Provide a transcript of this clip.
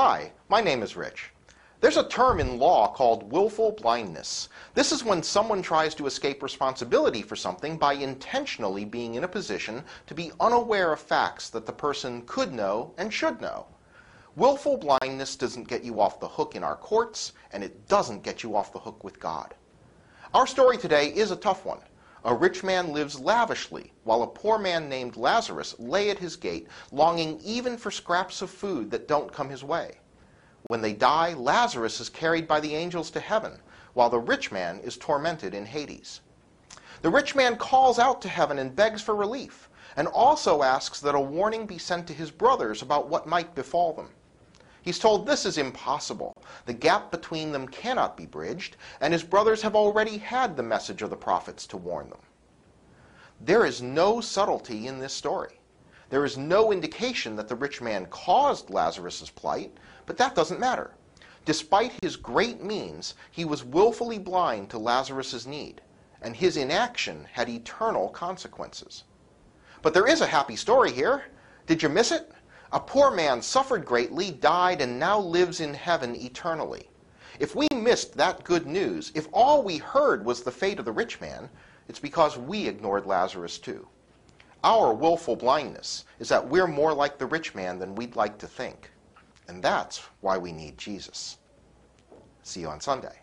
Hi, my name is Rich. There's a term in law called willful blindness. This is when someone tries to escape responsibility for something by intentionally being in a position to be unaware of facts that the person could know and should know. Willful blindness doesn't get you off the hook in our courts, and it doesn't get you off the hook with God. Our story today is a tough one. A rich man lives lavishly, while a poor man named Lazarus lay at his gate, longing even for scraps of food that don't come his way. When they die, Lazarus is carried by the angels to heaven, while the rich man is tormented in Hades. The rich man calls out to heaven and begs for relief, and also asks that a warning be sent to his brothers about what might befall them. He's told this is impossible. The gap between them cannot be bridged, and his brothers have already had the message of the prophets to warn them. There is no subtlety in this story. There is no indication that the rich man caused Lazarus' plight, but that doesn't matter. Despite his great means, he was willfully blind to Lazarus' need, and his inaction had eternal consequences. But there is a happy story here. Did you miss it? A poor man suffered greatly, died, and now lives in heaven eternally. If we missed that good news, if all we heard was the fate of the rich man, it's because we ignored Lazarus too. Our willful blindness is that we're more like the rich man than we'd like to think. And that's why we need Jesus. See you on Sunday.